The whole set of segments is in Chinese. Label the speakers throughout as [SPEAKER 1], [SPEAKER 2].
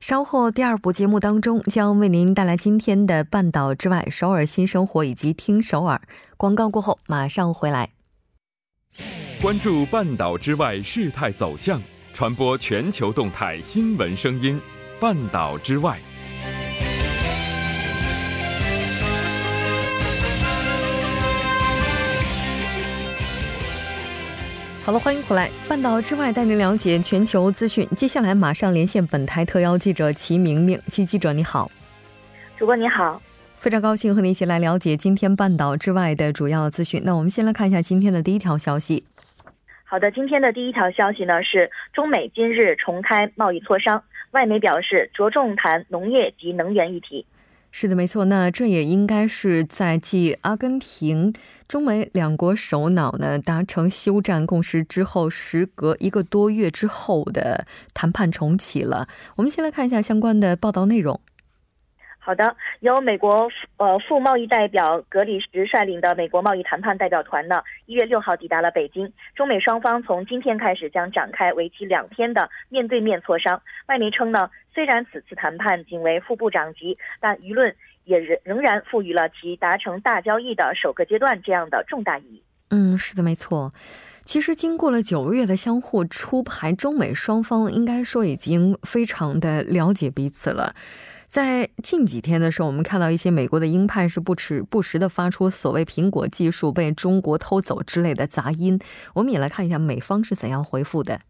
[SPEAKER 1] 稍后第二部节目当中将为您带来今天的半岛之外、首尔新生活以及听首尔广告过后马上回来。
[SPEAKER 2] 关注半岛之外事态走向，传播全球动态新闻声音。半岛之外。
[SPEAKER 1] 好了，欢迎回来。半岛之外，带您了解全球资讯。接下来马上连线本台特邀记者齐明明。齐记者你好，
[SPEAKER 3] 主播你好，
[SPEAKER 1] 非常高兴和您一起来了解今天半岛之外的主要资讯。那我们先来看一下今天的第一条消息。
[SPEAKER 3] 好的，今天的第一条消息呢是中美今日重开贸易磋商，外媒表示着重谈农业及能源议题。
[SPEAKER 1] 是的，没错。那这也应该是在继阿根廷、中美两国首脑呢达成休战共识之后，时隔一个多月之后的谈判重启了。我们先来看一下相关的报道内容。
[SPEAKER 3] 好的，由美国呃副贸易代表格里什率领的美国贸易谈判代表团呢，一月六号抵达了北京。中美双方从今天开始将展开为期两天的面对面磋商。外媒称呢，虽然此次谈判仅为副部长级，但舆论也仍仍然赋予了其达成大交易的首个阶段这样的重大意义。
[SPEAKER 1] 嗯，是的，没错。其实经过了九个月的相互出牌，中美双方应该说已经非常的了解彼此了。在近几天的时候，我们看到一些美国的鹰派是不时不时的发出所谓苹果技术被中国偷走之类的杂音。我们也来看一下美方是怎样回复的。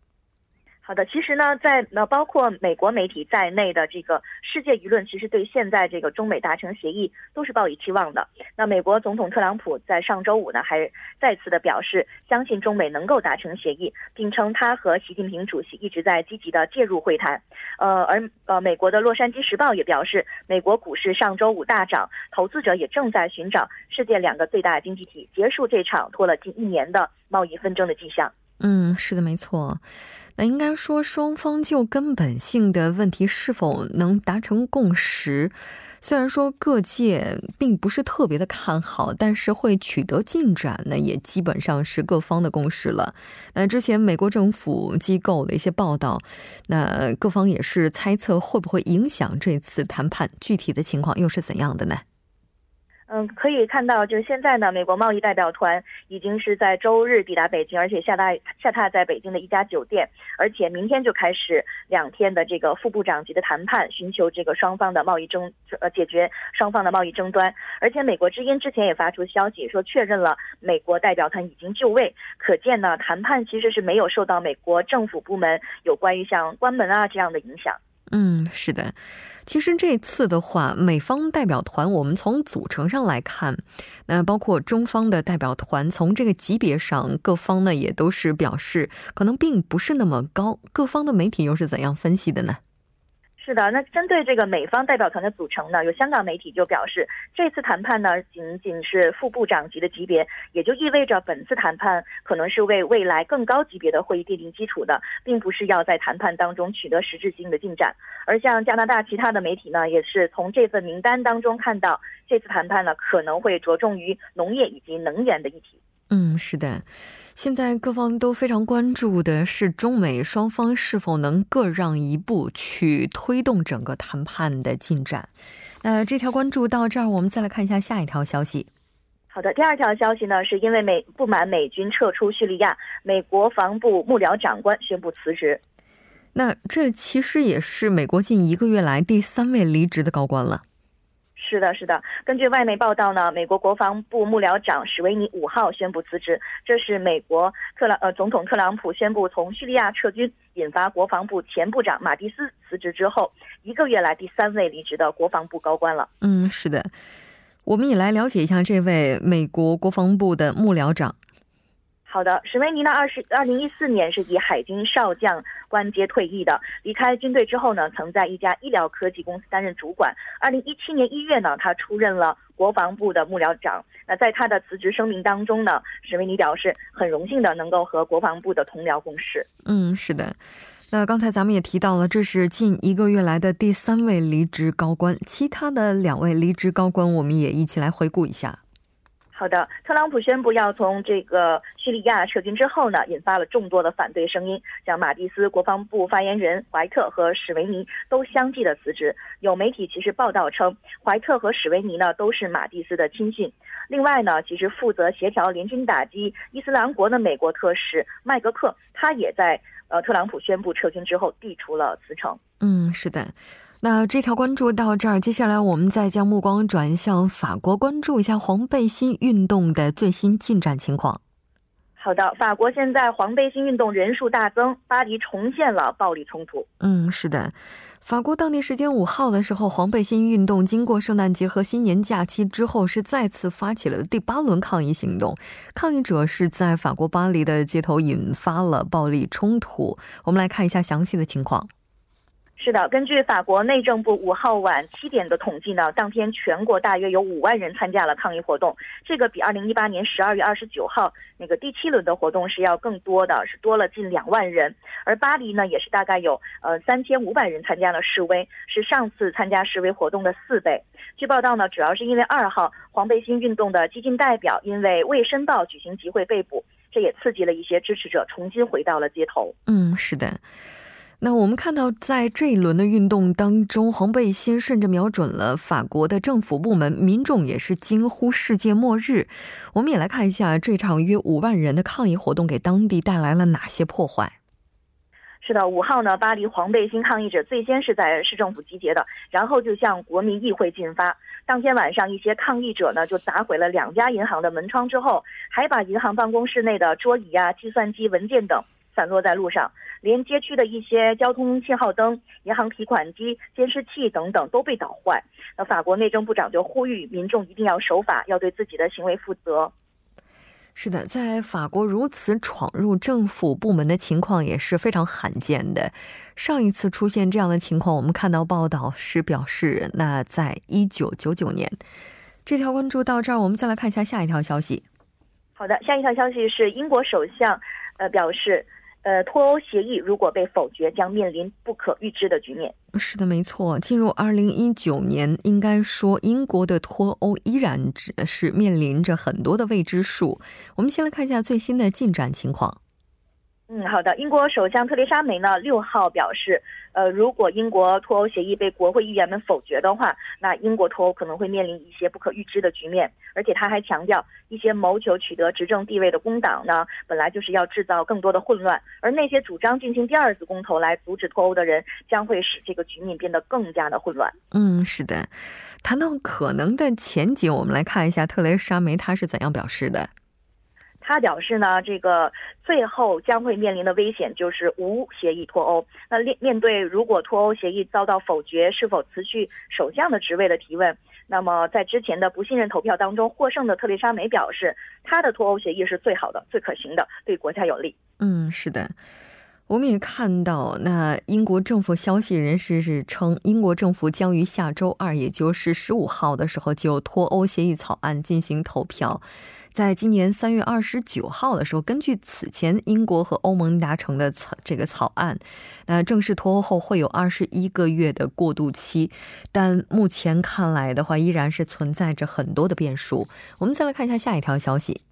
[SPEAKER 3] 好的，其实呢，在呃包括美国媒体在内的这个世界舆论，其实对现在这个中美达成协议都是抱以期望的。那美国总统特朗普在上周五呢，还再次的表示相信中美能够达成协议，并称他和习近平主席一直在积极的介入会谈。呃，而呃美国的洛杉矶时报也表示，美国股市上周五大涨，投资者也正在寻找世界两个最大经济体结束这场拖了近一年的贸易纷争的迹象。
[SPEAKER 1] 嗯，是的，没错。那应该说，双方就根本性的问题是否能达成共识，虽然说各界并不是特别的看好，但是会取得进展呢，也基本上是各方的共识了。那之前美国政府机构的一些报道，那各方也是猜测会不会影响这次谈判，具体的情况又是怎样的呢？
[SPEAKER 3] 嗯，可以看到，就是现在呢，美国贸易代表团已经是在周日抵达北京，而且下榻下榻在北京的一家酒店，而且明天就开始两天的这个副部长级的谈判，寻求这个双方的贸易争呃解决双方的贸易争端。而且美国之音之前也发出消息说，确认了美国代表团已经就位，可见呢，谈判其实是没有受到美国政府部门有关于像关门啊这样的影响。
[SPEAKER 1] 嗯，是的。其实这次的话，美方代表团，我们从组成上来看，那包括中方的代表团，从这个级别上，各方呢也都是表示可能并不是那么高。各方的媒体又是怎样分析的呢？
[SPEAKER 3] 是的，那针对这个美方代表团的组成呢，有香港媒体就表示，这次谈判呢仅仅是副部长级的级别，也就意味着本次谈判可能是为未来更高级别的会议奠定基础的，并不是要在谈判当中取得实质性的进展。而像加拿大其他的媒体呢，也是从这份名单当中看到，这次谈判呢可能会着重于农业以及能源的议题。
[SPEAKER 1] 嗯，是的。现在各方都非常关注的是中美双方是否能各让一步去推动整个谈判的进展。那这条关注到这儿，我们再来看一下下一条消息。
[SPEAKER 3] 好的，第二条消息呢，是因为美不满美军撤出叙利亚，美国防部幕僚长官宣布辞职。
[SPEAKER 1] 那这其实也是美国近一个月来第三位离职的高官了。
[SPEAKER 3] 是的，是的。根据外媒报道呢，美国国防部幕僚长史维尼五号宣布辞职，这是美国特朗呃总统特朗普宣布从叙利亚撤军，引发国防部前部长马蒂斯辞职之后，一个月来第三位离职的国防部高官了。
[SPEAKER 1] 嗯，是的。我们也来了解一下这位美国国防部的幕僚长。
[SPEAKER 3] 好的，史维尼呢，二十二零一四年是以海军少将官阶退役的。离开军队之后呢，曾在一家医疗科技公司担任主管。二零一七年一月呢，他出任了国防部的幕僚长。那在他的辞职声明当中呢，史维尼表示很荣幸的能够和国防部的同僚共事。
[SPEAKER 1] 嗯，是的。那刚才咱们也提到了，这是近一个月来的第三位离职高官，其他的两位离职高官，我们也一起来回顾一下。
[SPEAKER 3] 好的，特朗普宣布要从这个叙利亚撤军之后呢，引发了众多的反对声音，像马蒂斯国防部发言人怀特和史维尼都相继的辞职。有媒体其实报道称，怀特和史维尼呢都是马蒂斯的亲信。另外呢，其实负责协调联军打击伊斯兰国的美国特使麦格克，他也在。呃，特朗普宣布撤军之后，递出了辞呈。
[SPEAKER 1] 嗯，是的。那这条关注到这儿，接下来我们再将目光转向法国，关注一下黄背心运动的最新进展情况。
[SPEAKER 3] 好的，法国现在黄背心运动人数大增，巴黎重现了暴力冲突。
[SPEAKER 1] 嗯，是的。法国当地时间五号的时候，黄背心运动经过圣诞节和新年假期之后，是再次发起了第八轮抗议行动。抗议者是在法国巴黎的街头引发了暴力冲突。我们来看一下详细的情况。
[SPEAKER 3] 是的，根据法国内政部五号晚七点的统计呢，当天全国大约有五万人参加了抗议活动，这个比二零一八年十二月二十九号那个第七轮的活动是要更多的，是多了近两万人。而巴黎呢，也是大概有呃三千五百人参加了示威，是上次参加示威活动的四倍。据报道呢，主要是因为二号黄背心运动的激进代表因为未申报举行集会被捕，这也刺激了一些支持者重新回到了街头。
[SPEAKER 1] 嗯，是的。那我们看到，在这一轮的运动当中，黄背心甚至瞄准了法国的政府部门，民众也是惊呼“世界末日”。我们也来看一下这场约五万人的抗议活动给当地带来了哪些破坏。
[SPEAKER 3] 是的，五号呢，巴黎黄背心抗议者最先是在市政府集结的，然后就向国民议会进发。当天晚上，一些抗议者呢就砸毁了两家银行的门窗，之后还把银行办公室内的桌椅啊、计算机、文件等散落在路上。连街区的一些交通信号灯、银行提款机、监视器等等都被捣坏。那法国内政部长就呼吁民众一定要守法，要对自己的行为负责。
[SPEAKER 1] 是的，在法国如此闯入政府部门的情况也是非常罕见的。上一次出现这样的情况，我们看到报道是表示，那在一九九九年。这条关注到这儿，我们再来看一下下一条消息。
[SPEAKER 3] 好的，下一条消息是英国首相，呃，表示。呃，脱欧协议如果被否决，将面临不可预知的局面。
[SPEAKER 1] 是的，没错。进入二零一九年，应该说英国的脱欧依然只是面临着很多的未知数。我们先来看一下最新的进展情况。
[SPEAKER 3] 嗯，好的。英国首相特蕾莎梅呢，六号表示，呃，如果英国脱欧协议被国会议员们否决的话，那英国脱欧可能会面临一些不可预知的局面。而且他还强调，一些谋求取得执政地位的工党呢，本来就是要制造更多的混乱，而那些主张进行第二次公投来阻止脱欧的人，将会使这个局面变得更加的混乱。
[SPEAKER 1] 嗯，是的。谈到可能的前景，我们来看一下特蕾莎梅她是怎样表示的。
[SPEAKER 3] 他表示呢，这个最后将会面临的危险就是无协议脱欧。那面面对如果脱欧协议遭到否决，是否辞去首相的职位的提问，那么在之前的不信任投票当中获胜的特蕾莎梅表示，他的脱欧协议是最好的、最可行的，对国家有利。
[SPEAKER 1] 嗯，是的。我们也看到，那英国政府消息人士是称，英国政府将于下周二，也就是十五号的时候，就脱欧协议草案进行投票。在今年三月二十九号的时候，根据此前英国和欧盟达成的草这个草案，那正式脱欧后会有二十一个月的过渡期，但目前看来的话，依然是存在着很多的变数。我们再来看一下下一条消息。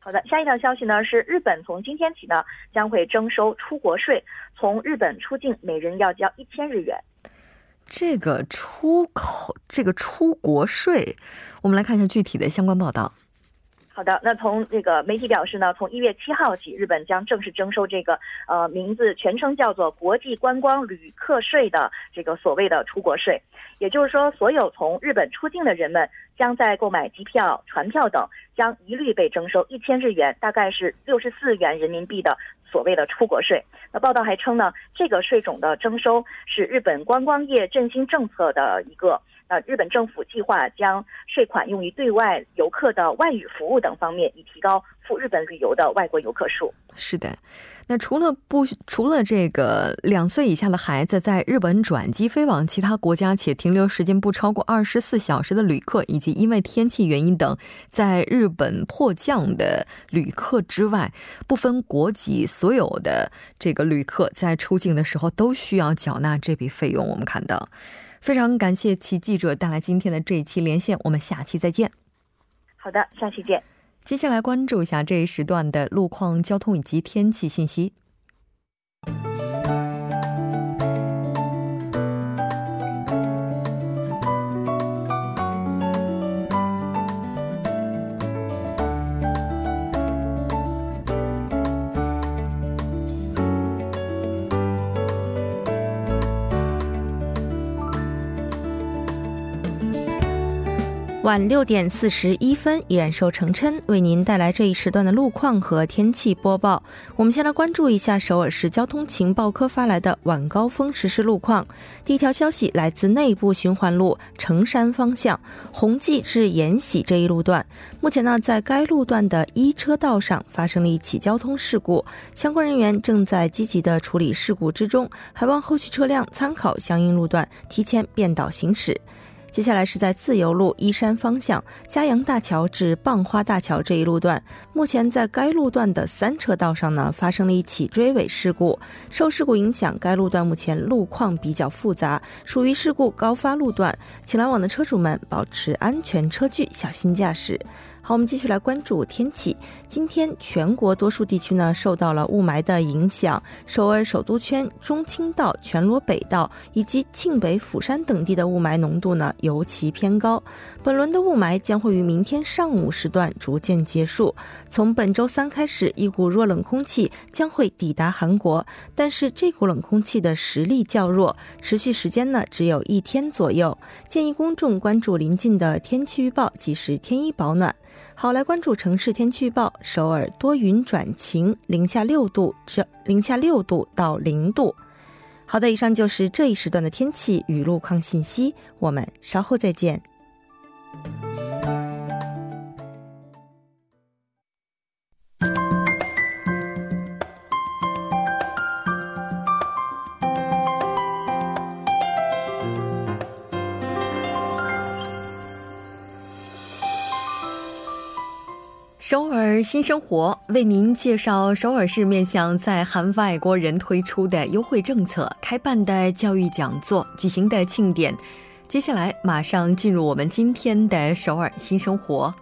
[SPEAKER 3] 好的，下一条消息呢是日本从今天起呢将会征收出国税，从日本出境每人要交一千日元。
[SPEAKER 1] 这个出口这个出国税，我们来看一下具体的相关报道。
[SPEAKER 3] 好的，那从这个媒体表示呢，从一月七号起，日本将正式征收这个呃名字全称叫做国际观光旅客税的这个所谓的出国税。也就是说，所有从日本出境的人们，将在购买机票、船票等，将一律被征收一千日元，大概是六十四元人民币的所谓的出国税。那报道还称呢，这个税种的征收是日本观光业振兴政策的一个。那日本政府计划将税款用于对外游客的外语服务等方面，以提高赴日本旅游的外国游客数。
[SPEAKER 1] 是的。那除了不除了这个两岁以下的孩子在日本转机飞往其他国家且停留时间不超过二十四小时的旅客，以及因为天气原因等在日本迫降的旅客之外，不分国籍，所有的这个旅客在出境的时候都需要缴纳这笔费用。我们看到，非常感谢其记者带来今天的这一期连线，我们下期再见。
[SPEAKER 3] 好的，下期见。
[SPEAKER 1] 接下来关注一下这一时段的路况、交通以及天气信息。
[SPEAKER 4] 晚六点四十一分，依然受程琛为您带来这一时段的路况和天气播报。我们先来关注一下首尔市交通情报科发来的晚高峰实时路况。第一条消息来自内部循环路城山方向弘济至延禧这一路段，目前呢，在该路段的一车道上发生了一起交通事故，相关人员正在积极的处理事故之中，还望后续车辆参考相应路段提前变道行驶。接下来是在自由路依山方向嘉阳大桥至蚌花大桥这一路段，目前在该路段的三车道上呢发生了一起追尾事故，受事故影响，该路段目前路况比较复杂，属于事故高发路段，请来往的车主们保持安全车距，小心驾驶。好，我们继续来关注天气。今天全国多数地区呢受到了雾霾的影响，首尔首都圈、中青道、全罗北道以及庆北、釜山等地的雾霾浓度呢尤其偏高。本轮的雾霾将会于明天上午时段逐渐结束。从本周三开始，一股弱冷空气将会抵达韩国，但是这股冷空气的实力较弱，持续时间呢只有一天左右。建议公众关注临近的天气预报，及时添衣保暖。好，来关注城市天气预报。首尔多云转晴，零下六度至零下六度到零度。好的，以上就是这一时段的天气与路况信息。我们稍后再见。
[SPEAKER 1] 新生活为您介绍首尔市面向在韩外国人推出的优惠政策、开办的教育讲座、举行的庆典。接下来马上进入我们今天的首尔新生活。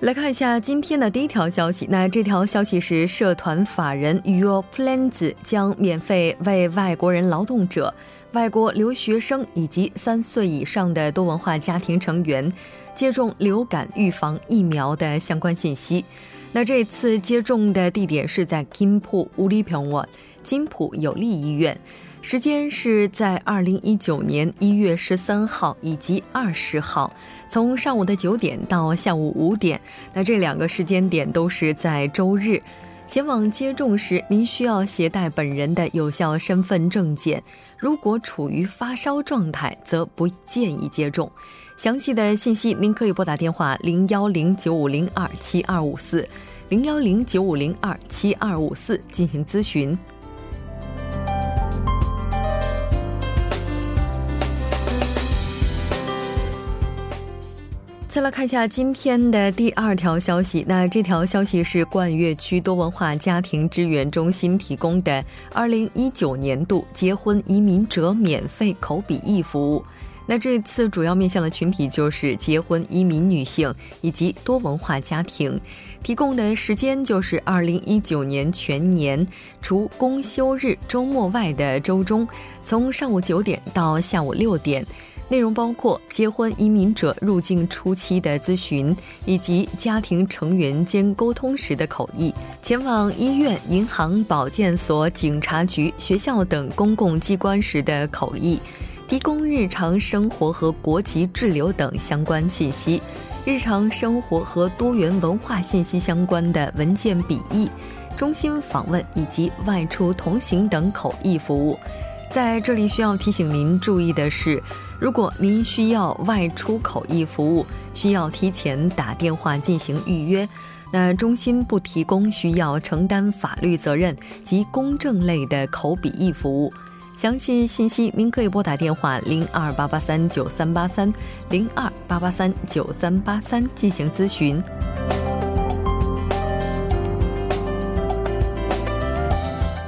[SPEAKER 1] 来看一下今天的第一条消息。那这条消息是，社团法人 Your Plans 将免费为外国人劳动者。外国留学生以及三岁以上的多文化家庭成员接种流感预防疫苗的相关信息。那这次接种的地点是在金浦乌里平沃金浦有利医院，时间是在二零一九年一月十三号以及二十号，从上午的九点到下午五点。那这两个时间点都是在周日。前往接种时，您需要携带本人的有效身份证件。如果处于发烧状态，则不建议接种。详细的信息，您可以拨打电话零幺零九五零二七二五四，零幺零九五零二七二五四进行咨询。再来看一下今天的第二条消息。那这条消息是冠岳区多文化家庭支援中心提供的2019年度结婚移民者免费口笔译服务。那这次主要面向的群体就是结婚移民女性以及多文化家庭。提供的时间就是2019年全年，除公休日、周末外的周中，从上午九点到下午六点。内容包括结婚移民者入境初期的咨询，以及家庭成员间沟通时的口译；前往医院、银行、保健所、警察局、学校等公共机关时的口译；提供日常生活和国籍滞留等相关信息。日常生活和多元文化信息相关的文件笔译、中心访问以及外出同行等口译服务。在这里需要提醒您注意的是，如果您需要外出口译服务，需要提前打电话进行预约。那中心不提供需要承担法律责任及公证类的口笔译服务。详细信息，您可以拨打电话零二八八三九三八三零二八八三九三八三进行咨询。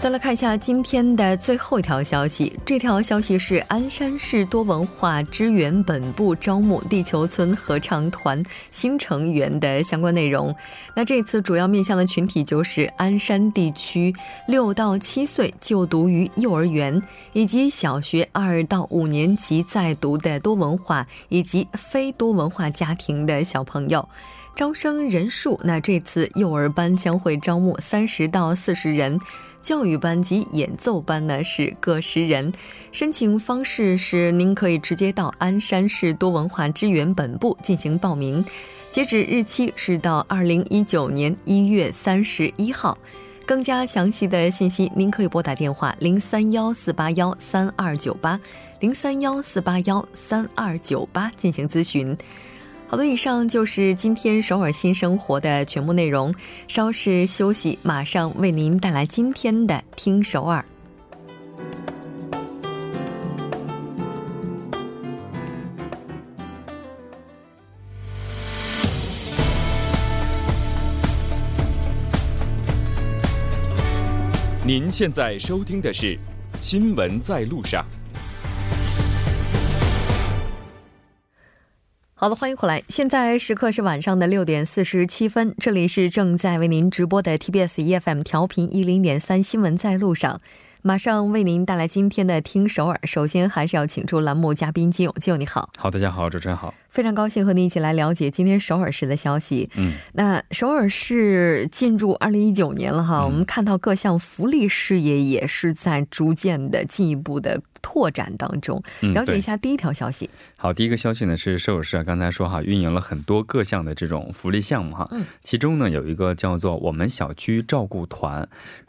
[SPEAKER 1] 再来看一下今天的最后一条消息，这条消息是鞍山市多文化支援本部招募地球村合唱团新成员的相关内容。那这次主要面向的群体就是鞍山地区六到七岁就读于幼儿园以及小学二到五年级在读的多文化以及非多文化家庭的小朋友。招生人数，那这次幼儿班将会招募三十到四十人。教育班及演奏班呢是各十人，申请方式是您可以直接到鞍山市多文化支援本部进行报名，截止日期是到二零一九年一月三十一号。更加详细的信息，您可以拨打电话零三幺四八幺三二九八零三幺四八幺三二九八进行咨询。好的，以上就是今天首尔新生活的全部内容。稍事休息，马上为您带来今天的听首尔。
[SPEAKER 2] 您现在收听的是《新闻在路上》。
[SPEAKER 1] 好的，欢迎回来。现在时刻是晚上的六点四十七分，这里是正在为您直播的 TBS EFM 调频一零点三新闻在路上，马上为您带来今天的听首尔。首先还是要请出栏目嘉宾金永，金勇你好。
[SPEAKER 5] 好，大家好，主持人好。
[SPEAKER 1] 非常高兴和您一起来了解今天首尔市的消息。嗯，那首尔市进入二零一九年了哈，我们看到各项福利事业也是在逐渐的进一步的。拓展当中，了解一下第一条消息。
[SPEAKER 5] 好，第一个消息呢是首尔市啊，刚才说哈，运营了很多各项的这种福利项目哈，嗯，其中呢有一个叫做我们小区照顾团，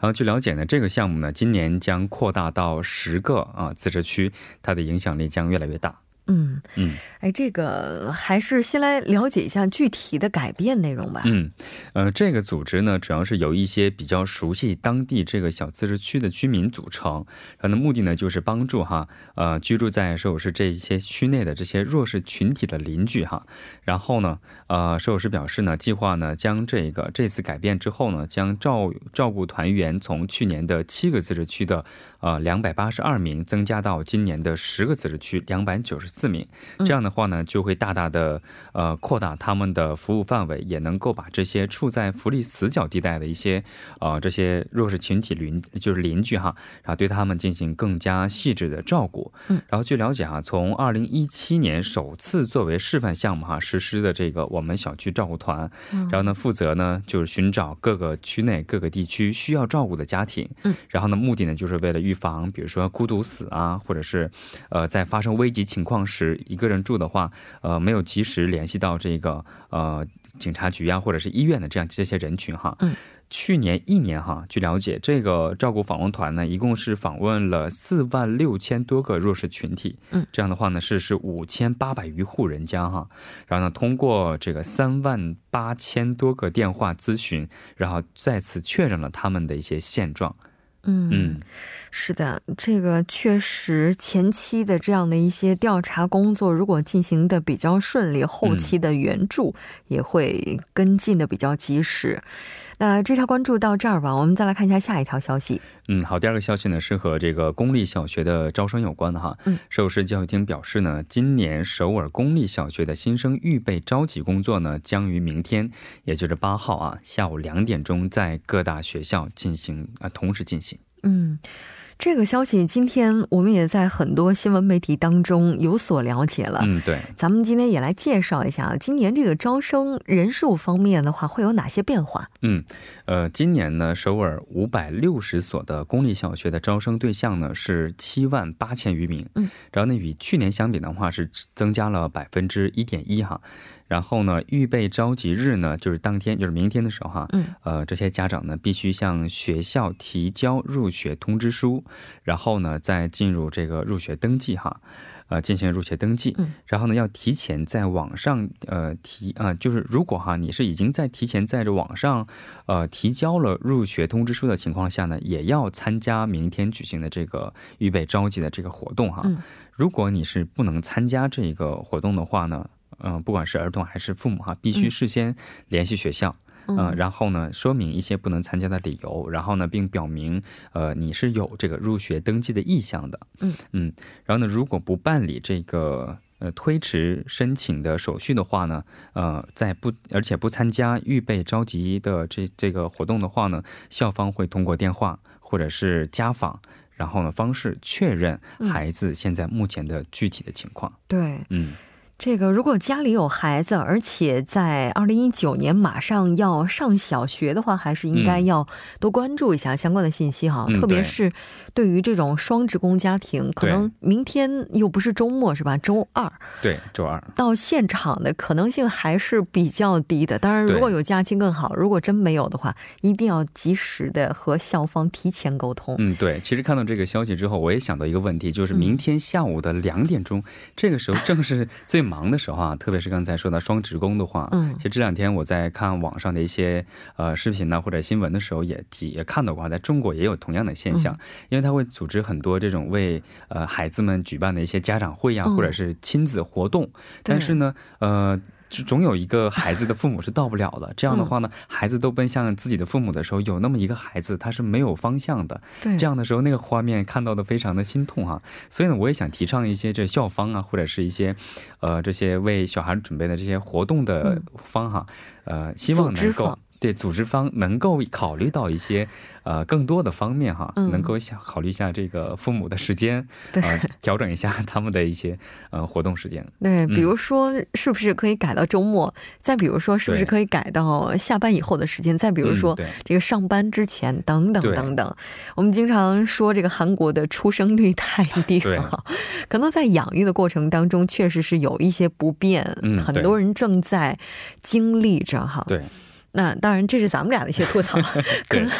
[SPEAKER 5] 然后据了解呢，这个项目呢今年将扩大到十个啊自治区，它的影响力将越来越大。嗯
[SPEAKER 1] 嗯，哎，这个还是先来了解一下具体的改变内容吧。
[SPEAKER 5] 嗯，呃，这个组织呢，主要是由一些比较熟悉当地这个小自治区的居民组成，然后呢，目的呢就是帮助哈，呃，居住在首尔市这一些区内的这些弱势群体的邻居哈。然后呢，呃，首尔市表示呢，计划呢将这个这次改变之后呢，将照照顾团员从去年的七个自治区的呃两百八十二名增加到今年的十个自治区两百九十。四名，这样的话呢，就会大大的呃扩大他们的服务范围，也能够把这些处在福利死角地带的一些呃这些弱势群体邻就是邻居哈，然后对他们进行更加细致的照顾。嗯，然后据了解哈，从二零一七年首次作为示范项目哈实施的这个我们小区照顾团，然后呢负责呢就是寻找各个区内各个地区需要照顾的家庭，嗯，然后呢目的呢就是为了预防比如说孤独死啊，或者是呃在发生危急情况。时一个人住的话，呃，没有及时联系到这个呃警察局呀，或者是医院的这样这些人群哈。嗯，去年一年哈，据了解，这个照顾访问团呢，一共是访问了四万六千多个弱势群体。嗯，这样的话呢，是是五千八百余户人家哈。然后呢，通过这个三万八千多个电话咨询，然后再次确认了他们的一些现状。
[SPEAKER 1] 嗯，是的，这个确实前期的这样的一些调查工作，如果进行的比较顺利，后期的援助也会跟进的比较及时。那这条关注到这儿吧，我们再来看一下下一条消息。
[SPEAKER 5] 嗯，好，第二个消息呢是和这个公立小学的招生有关的哈。嗯，首尔市教育厅表示呢，今年首尔公立小学的新生预备招集工作呢，将于明天，也就是八号啊下午两点钟，在各大学校进行啊同时进行。嗯。
[SPEAKER 1] 这个消息今天我们也在很多新闻媒体当中有所了解了。
[SPEAKER 5] 嗯，对。
[SPEAKER 1] 咱们今天也来介绍一下，今年这个招生人数方面的话，会有哪些变化？
[SPEAKER 5] 嗯，呃，今年呢，首尔五百六十所的公立小学的招生对象呢是七万八千余名。嗯，然后呢，与去年相比的话是增加了百分之一点一哈。然后呢，预备召集日呢，就是当天，就是明天的时候哈，嗯，呃，这些家长呢必须向学校提交入学通知书，然后呢再进入这个入学登记哈，呃，进行入学登记，嗯，然后呢要提前在网上呃提啊，就是如果哈你是已经在提前在这网上呃提交了入学通知书的情况下呢，也要参加明天举行的这个预备召集的这个活动哈，如果你是不能参加这个活动的话呢。嗯，不管是儿童还是父母哈，必须事先联系学校，嗯，然后呢，说明一些不能参加的理由，然后呢，并表明呃你是有这个入学登记的意向的，嗯嗯，然后呢，如果不办理这个呃推迟申请的手续的话呢，呃，在不而且不参加预备召集的这这个活动的话呢，校方会通过电话或者是家访，然后呢方式确认孩子现在目前的具体的情况。
[SPEAKER 1] 对，嗯。这个如果家里有孩子，而且在二零一九年马上要上小学的话，还是应该要多关注一下相关的信息哈。特别是对于这种双职工家庭，可能明天又不是周末是吧？周二，
[SPEAKER 5] 对，周二
[SPEAKER 1] 到现场的可能性还是比较低的。当然，如果有假期更好。如果真没有的话，一定要及时的和校方提前沟通。
[SPEAKER 5] 嗯，对。其实看到这个消息之后，我也想到一个问题，就是明天下午的两点钟，这个时候正是最。忙的时候啊，特别是刚才说到双职工的话，嗯，其实这两天我在看网上的一些呃视频呢或者新闻的时候，也提也看到过，在中国也有同样的现象，因为他会组织很多这种为呃孩子们举办的一些家长会呀，或者是亲子活动，但是呢，呃。就总有一个孩子的父母是到不了的，这样的话呢，孩子都奔向自己的父母的时候，有那么一个孩子他是没有方向的，对，这样的时候那个画面看到的非常的心痛哈，所以呢，我也想提倡一些这校方啊，或者是一些，呃，这些为小孩准备的这些活动的方哈，呃，希望能够。对，组织方能够考虑到一些，呃，更多的方面哈，能够想考虑一下这个父母的时间，呃，调整一下他们的一些呃活动时间。
[SPEAKER 1] 对，比如说是不是可以改到周末？再比如说是不是可以改到下班以后的时间？再比如说这个上班之前等等等等。我们经常说这个韩国的出生率太低了，可能在养育的过程当中确实是有一些不便，嗯，很多人正在经历着哈。
[SPEAKER 5] 对。
[SPEAKER 1] 那当然，这是咱们俩的一些吐槽。可能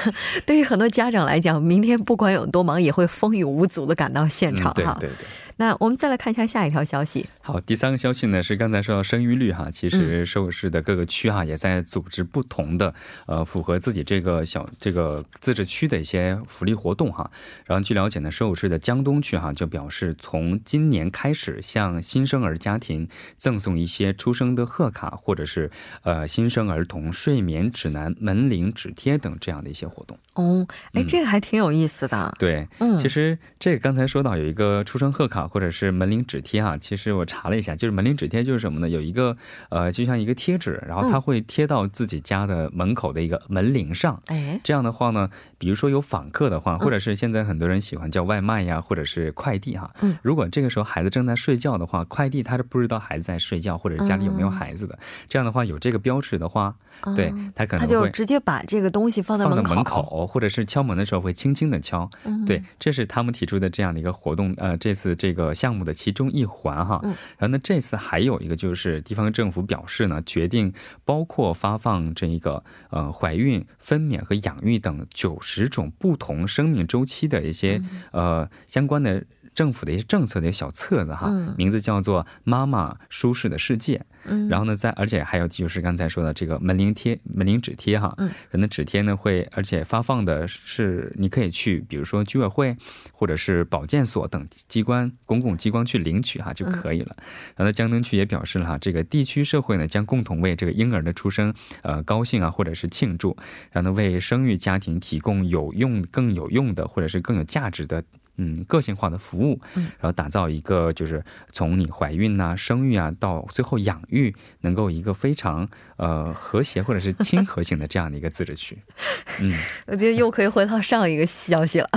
[SPEAKER 1] 对于很多家长来讲，明天不管有多忙，也会风雨无阻的赶到现场哈。
[SPEAKER 5] 对对对。
[SPEAKER 1] 那我们再来看一下下一条消息。
[SPEAKER 5] 好，第三个消息呢是刚才说到生育率哈，其实首尔市的各个区哈也在组织不同的呃符合自己这个小这个自治区的一些福利活动哈。然后据了解呢，首尔市的江东区哈就表示，从今年开始向新生儿家庭赠送一些出生的贺卡，或者是呃新生儿童睡眠指南、门铃纸贴等这样的一些活动。
[SPEAKER 1] 哦，哎，这个还挺有意思的。
[SPEAKER 5] 对，嗯，其实这个刚才说到有一个出生贺卡。或者是门铃纸贴哈，其实我查了一下，就是门铃纸贴就是什么呢？有一个呃，就像一个贴纸，然后它会贴到自己家的门口的一个门铃上。哎，这样的话呢，比如说有访客的话，或者是现在很多人喜欢叫外卖呀，或者是快递哈。嗯。如果这个时候孩子正在睡觉的话，快递他是不知道孩子在睡觉，或者家里有没有孩子的。这样的话有这个标志的话，对他可能
[SPEAKER 1] 他就直接把这个东西放在
[SPEAKER 5] 放在门口，或者是敲门的时候会轻轻的敲。对，这是他们提出的这样的一个活动。呃，这次这个。个项目的其中一环哈，然后呢，这次还有一个就是地方政府表示呢，决定包括发放这一个呃怀孕、分娩和养育等九十种不同生命周期的一些呃相关的。政府的一些政策的一些小册子哈，名字叫做《妈妈舒适的世界》。嗯，然后呢，在而且还有就是刚才说的这个门铃贴、门铃纸贴哈。嗯，人的纸贴呢会，而且发放的是你可以去，比如说居委会或者是保健所等机关、公共机关去领取哈就可以了。然后江东区也表示了哈，这个地区社会呢将共同为这个婴儿的出生呃高兴啊，或者是庆祝，然后呢为生育家庭提供有用、更有用的或者是更有价值的。嗯个性化的服务，然后打造一个就是从你怀孕呐、生育啊到最后养育，能够一个非常呃和谐或者是亲和型的这样的一个自治区。
[SPEAKER 1] 嗯，我觉得又可以回到上一个消息了。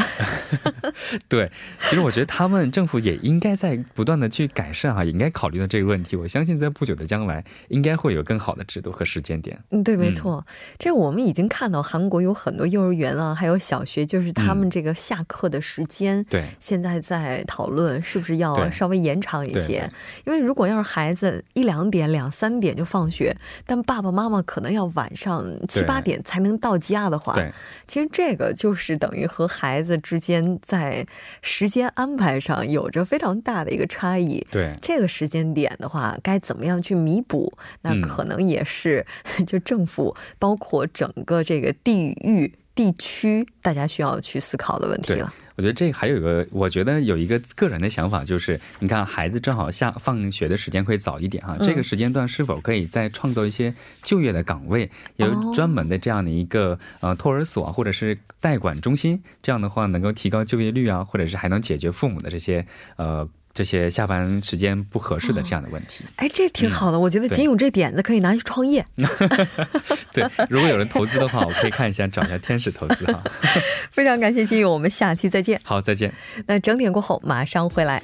[SPEAKER 5] 对，其实我觉得他们政府也应该在不断的去改善哈，也应该考虑到这个问题。我相信在不久的将来，应该会有更好的制度和时间点。
[SPEAKER 1] 嗯，对，没错。这我们已经看到韩国有很多幼儿园啊，还有小学，就是他们这个下课的时间，
[SPEAKER 5] 对，
[SPEAKER 1] 现在在讨论是不是要稍微延长一些。因为如果要是孩子一两点、两三点就放学，但爸爸妈妈可能要晚上七八点才能到家的话，其实这个就是等于和孩子之间在时间安排上有着非常大的一个差异。
[SPEAKER 5] 对，
[SPEAKER 1] 这个时间点的话，该怎么样去弥补？那可能也是 就政府包括整个这个地域地区，大家需要去思考的问题了。
[SPEAKER 5] 我觉得这还有一个，我觉得有一个个人的想法，就是你看孩子正好下放学的时间会早一点哈，这个时间段是否可以再创造一些就业的岗位，有专门的这样的一个呃托儿所或者是代管中心，这样的话能够提高就业率啊，或者是还能解决父母的这些呃。这些下班时间不合适的这样的问题，
[SPEAKER 1] 哎，这挺好的。我觉得金勇这点子可以拿去创业。
[SPEAKER 5] 对，如果有人投资的话，我可以看一下，找一下天使投资哈。
[SPEAKER 1] 非常感谢金勇，我们下期再见。
[SPEAKER 5] 好，再见。
[SPEAKER 1] 那整点过后马上回来。